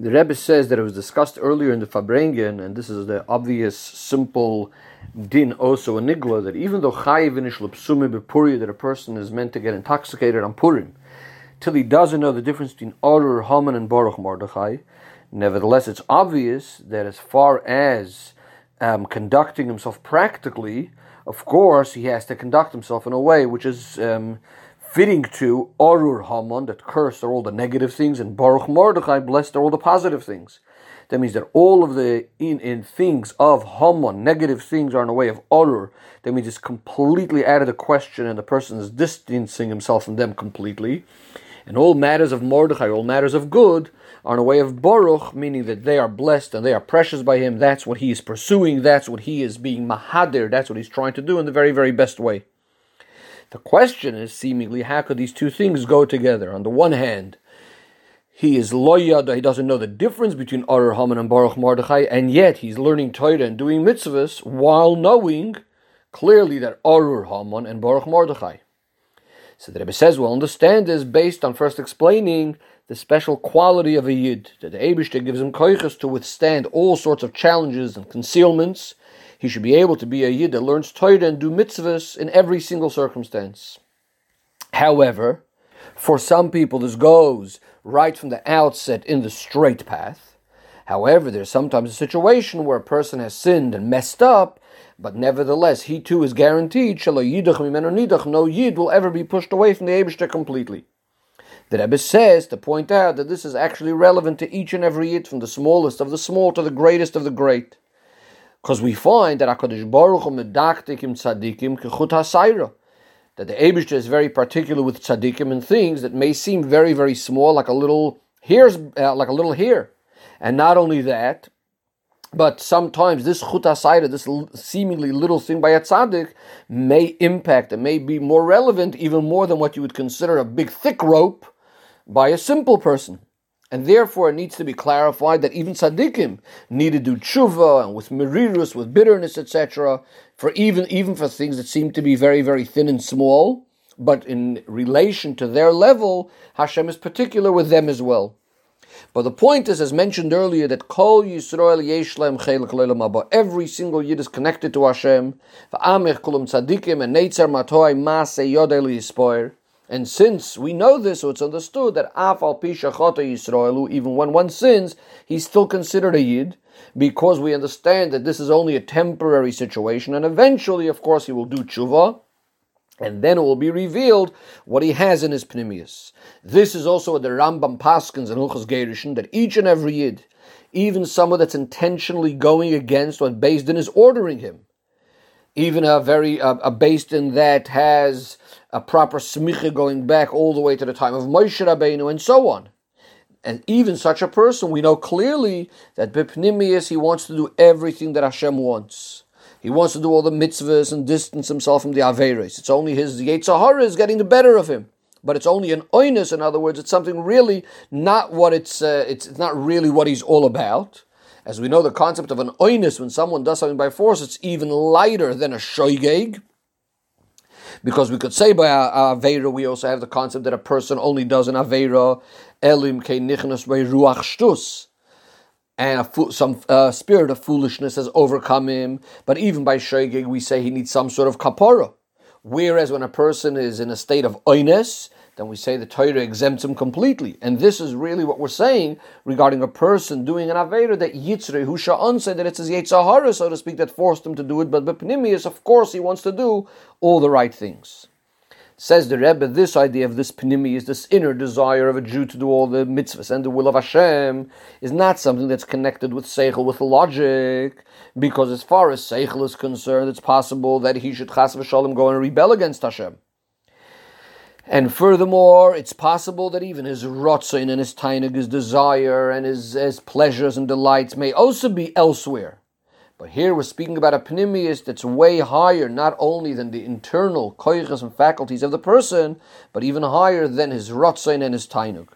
The Rebbe says that it was discussed earlier in the Farbrengen, and this is the obvious, simple din also in Nigla, that even though chayiv in bepuri, that a person is meant to get intoxicated on Purim, till he doesn't know the difference between Arur, Haman, and Baruch Mordechai, nevertheless, it's obvious that as far as um, conducting himself practically, of course, he has to conduct himself in a way which is um, fitting to Arur Haman, that cursed are all the negative things, and Baruch Mordechai, blessed are all the positive things. That means that all of the in, in things of Haman, negative things, are in a way of Arur. That means it's completely out of the question, and the person is distancing himself from them completely. And all matters of Mordechai, all matters of good, are in a way of Baruch, meaning that they are blessed and they are precious by him. That's what he is pursuing. That's what he is being mahadir. That's what he's trying to do in the very, very best way. The question is seemingly how could these two things go together? On the one hand, he is loyad, he doesn't know the difference between Arur Haman and Baruch Mordechai, and yet he's learning Torah and doing mitzvahs while knowing clearly that Arur Haman and Baruch Mordechai. So the Rebbe says we'll understand this based on first explaining the special quality of a Yid, that the Abishter gives him koiches to withstand all sorts of challenges and concealments, he should be able to be a Yid that learns Torah and do mitzvahs in every single circumstance. However, for some people, this goes right from the outset in the straight path. However, there's sometimes a situation where a person has sinned and messed up, but nevertheless, he too is guaranteed, no Yid will ever be pushed away from the Abishter completely. The Rebbe says to point out that this is actually relevant to each and every Yid, from the smallest of the small to the greatest of the great. Because we find that HaKadosh Baruch Hu medaktikim tzadikim kechut hasayra. That the Abishter is very particular with tzadikim and things that may seem very, very small, like a little here's uh, like a little here. And not only that, but sometimes this chut hasayra, this seemingly little thing by a tzaddik, may impact and may be more relevant, even more than what you would consider a big thick rope by a simple person. And therefore, it needs to be clarified that even tzaddikim need to do tshuva and with merirus, with bitterness, etc. For even even for things that seem to be very very thin and small, but in relation to their level, Hashem is particular with them as well. But the point is, as mentioned earlier, that Kol Yisrael Yeshlem Chelik Every single Yid is connected to Hashem. V'amech kulam tzaddikim and Neitzer Matoy Maase Yodel Yispoir. And since we know this, so it's understood that Afal Pishachata Yisraelu, even when one sins, he's still considered a Yid, because we understand that this is only a temporary situation, and eventually, of course, he will do tshuva, and then it will be revealed what he has in his pneumius. This is also what the Rambam Paskins and Hilchas Gerishin, that each and every Yid, even someone that's intentionally going against what Din is ordering him, even a very a, a Beis Din that has a proper smicha going back all the way to the time of Moshe Rabbeinu and so on. And even such a person, we know clearly that Bipnimius, he wants to do everything that Hashem wants. He wants to do all the mitzvahs and distance himself from the Averis. It's only his Yetzahara is getting the better of him. But it's only an oinus, in other words, it's something really not what it's, uh, it's, it's not really what he's all about. As we know, the concept of an oinus, when someone does something by force, it's even lighter than a shoygeg. Because we could say by a Avera, we also have the concept that a person only does an Avera elim ke nichnas by ruach shtus. And a, some uh, spirit of foolishness has overcome him. But even by Shegig, we say he needs some sort of kapara. Whereas when a person is in a state of oines, then we say the Torah exempts him completely. And this is really what we're saying regarding a person doing an Avera that Yitzre, who Sha'an said that it's his Yetzahara, so to speak, that forced him to do it, but Bepnimius, of course, he wants to do all the right things. Says the Rebbe, this idea of this Pnimius, this inner desire of a Jew to do all the mitzvahs and the will of Hashem, is not something that's connected with Seichel, with logic, because as far as Seichel is concerned, it's possible that he should chas v'shalom go and rebel against Hashem. And furthermore, it's possible that even his rotzin and his tainig, his desire and his, his pleasures and delights may also be elsewhere. But here we're speaking about a pneumius that's way higher, not only than the internal koiches and faculties of the person, but even higher than his rotzin and his tainug.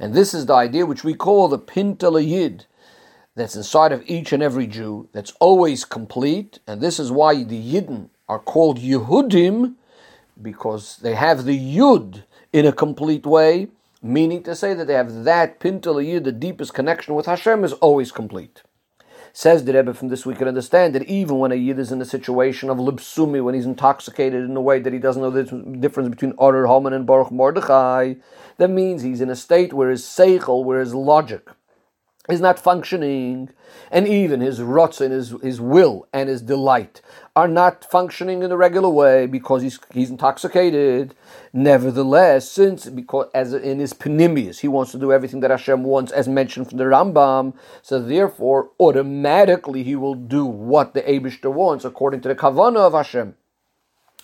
And this is the idea which we call the pintalayid, that's inside of each and every Jew, that's always complete, and this is why the Yidden are called Yehudim, because they have the yud in a complete way, Meaning to say that they have that pintel yid, the deepest connection with Hashem, is always complete. Says the Rebbe from this, we can understand that even when a yid is in a situation of libsumi, when he's intoxicated in a way that he doesn't know the difference between Orer Haman and Baruch Mordechai, that means he's in a state where his seichel, where his logic, is not functioning, and even his rots and his, his will and his delight are not functioning in the regular way because he's he's intoxicated. Nevertheless, since because as in his panimius, he wants to do everything that Hashem wants, as mentioned from the Rambam, so therefore automatically he will do what the Abishter wants according to the kavanah of Hashem.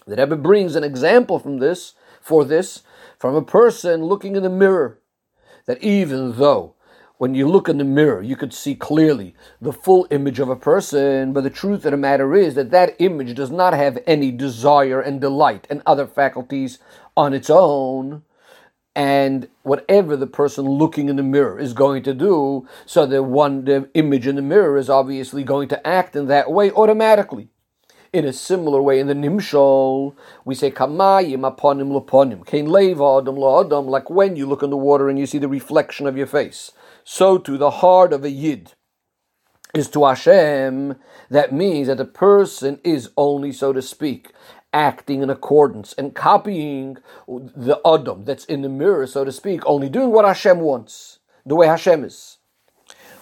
The Rebbe brings an example from this for this from a person looking in the mirror that even though when you look in the mirror, you could see clearly the full image of a person, but the truth of the matter is that that image does not have any desire and delight and other faculties on its own. And whatever the person looking in the mirror is going to do, so the one the image in the mirror is obviously going to act in that way automatically. In a similar way, in the Nimshol, we say kamayim aponim laponim, kain leva adam la adam, like when you look in the water and you see the reflection of your face so to the heart of a Yid is to Hashem. That means that the person is only, so to speak, acting in accordance and copying the Adam that's in the mirror, so to speak, only doing what Hashem wants, the way Hashem is.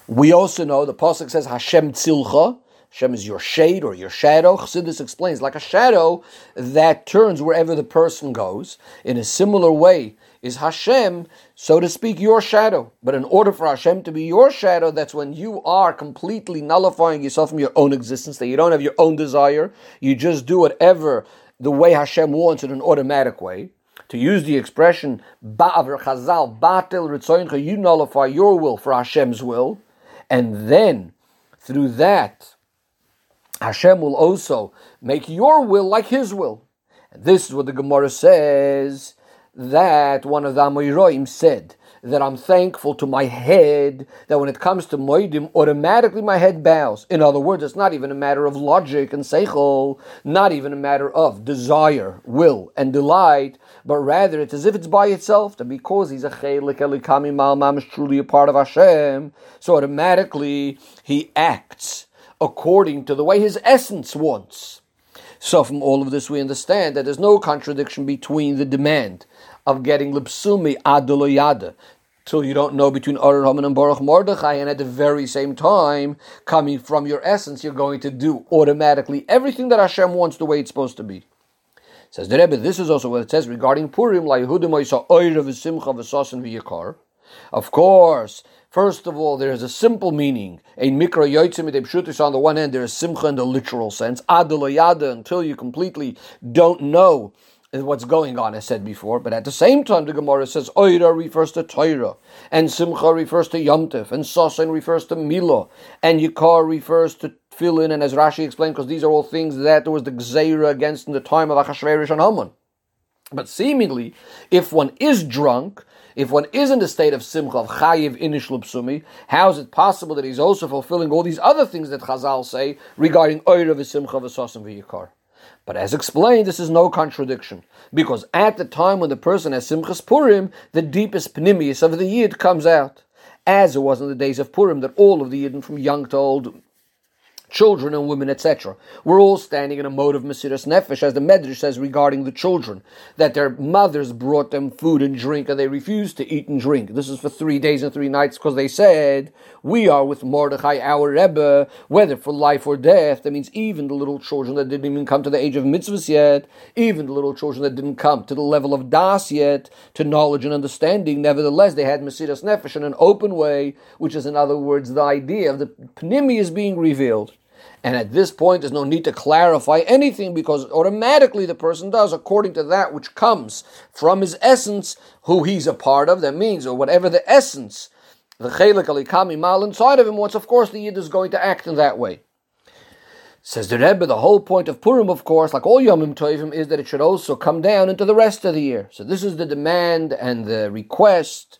We also know the Pasuk says Hashem tzilcha, Hashem is your shade or your shadow. Chassidus explains like a shadow that turns wherever the person goes. In a similar way, is Hashem, so to speak, your shadow. But in order for Hashem to be your shadow, that's when you are completely nullifying yourself from your own existence, that you don't have your own desire. You just do whatever the way Hashem wants in an automatic way. To use the expression, Ba'aver Chazal, Batel Ritzoyincha, you nullify your will for Hashem's will. And then, through that, Hashem will also make your will like His will. And this is what the Gemara says that one of the Amoiroim said that I'm thankful to my head that when it comes to Moedim, automatically my head bows. In other words, it's not even a matter of logic and seichel, not even a matter of desire, will, and delight, but rather it's as if it's by itself. That because he's a chelik elikami mal is truly a part of Hashem, so automatically he acts according to the way his essence wants. So, from all of this, we understand that there's no contradiction between the demand of getting lipsumi aduloyada till you don't know between Arar Haman and Baruch Mordechai, and at the very same time, coming from your essence, you're going to do automatically everything that Hashem wants the way it's supposed to be. Says the Rebbe, this is also what it says regarding Purim. Of course, first of all, there is a simple meaning. A mikra yotzim on the one hand, there is simcha in the literal sense. Adulayada, until you completely don't know what's going on, as said before. But at the same time, the Gemara says Oira refers to Torah, and Simcha refers to Yom and Sosin refers to Milo, and Yikar refers to Tefillin, and as Rashi explained, because these are all things that there was the Gzeira against in the time of Achashverosh and Haman. But seemingly, if one is drunk, if one is in the state of simcha of chayiv inish lupsumi, how is it possible that he's also fulfilling all these other things that Chazal say regarding oira v'simcha v'sosim v'yikar? But as explained, this is no contradiction, because at the time when the person has Simchas Purim, the deepest pnimius of the Yid comes out, as it was in the days of Purim, that all of the Yidden from young to old children and women, etc. We're all standing in a mode of Mesiras Nefesh, as the Medrash says regarding the children, that their mothers brought them food and drink and they refused to eat and drink. This is for three days and three nights because they said, We are with Mordechai, our Rebbe, whether for life or death. That means even the little children that didn't even come to the age of mitzvahs yet, even the little children that didn't come to the level of das yet, to knowledge and understanding, nevertheless, they had Mesiras Nefesh in an open way, which is, in other words, the idea of the Pnimi is being revealed. And at this point, there's no need to clarify anything because automatically the person does according to that which comes from his essence, who he's a part of. That means, or whatever the essence, the chelik alikami mal inside of him wants, of course, the yid is going to act in that way. Says the Rebbe, the whole point of Purim, of course, like all Yomim Tovim, is that it should also come down into the rest of the year. So this is the demand and the request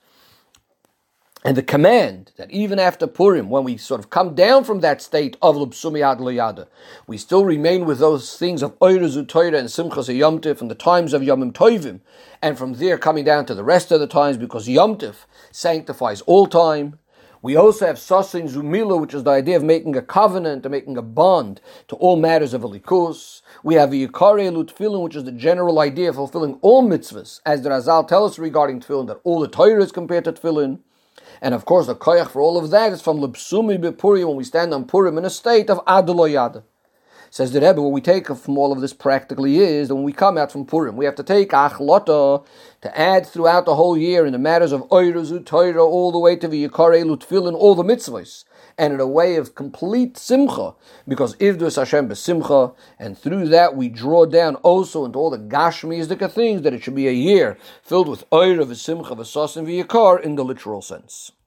And the command that even after Purim, when we sort of come down from that state of Lubsumi Ad Yada, we still remain with those things of Oyrezu Torah and Simchas Yomtiv and the times of Yomim Tovim, and from there coming down to the rest of the times because Yomtiv sanctifies all time. We also have Sasin Zumila, which is the idea of making a covenant, of making a bond to all matters of Alikus. We have the Yikare Tefillin, which is the general idea of fulfilling all mitzvahs, as the Razal tells us regarding Tefillin, that all the Torah is compared to Tefillin. And of course, the koyach for all of that is from Lipsumi Bepuri when we stand on Purim in a state of Adeloyada. Says the Rebbe, what we take from all of this practically is that when we come out from Purim, we have to take Achlota to add throughout the whole year in the matters of Oyrazu, Torah, all the way to the Yikare, Lutfil, and all the mitzvahs and in a way of complete simcha, because Ivdus Hashem besimcha, and through that we draw down also into all the gashmizdika things that it should be a year filled with oir of a simcha, v'sas, and v'yakar in the literal sense.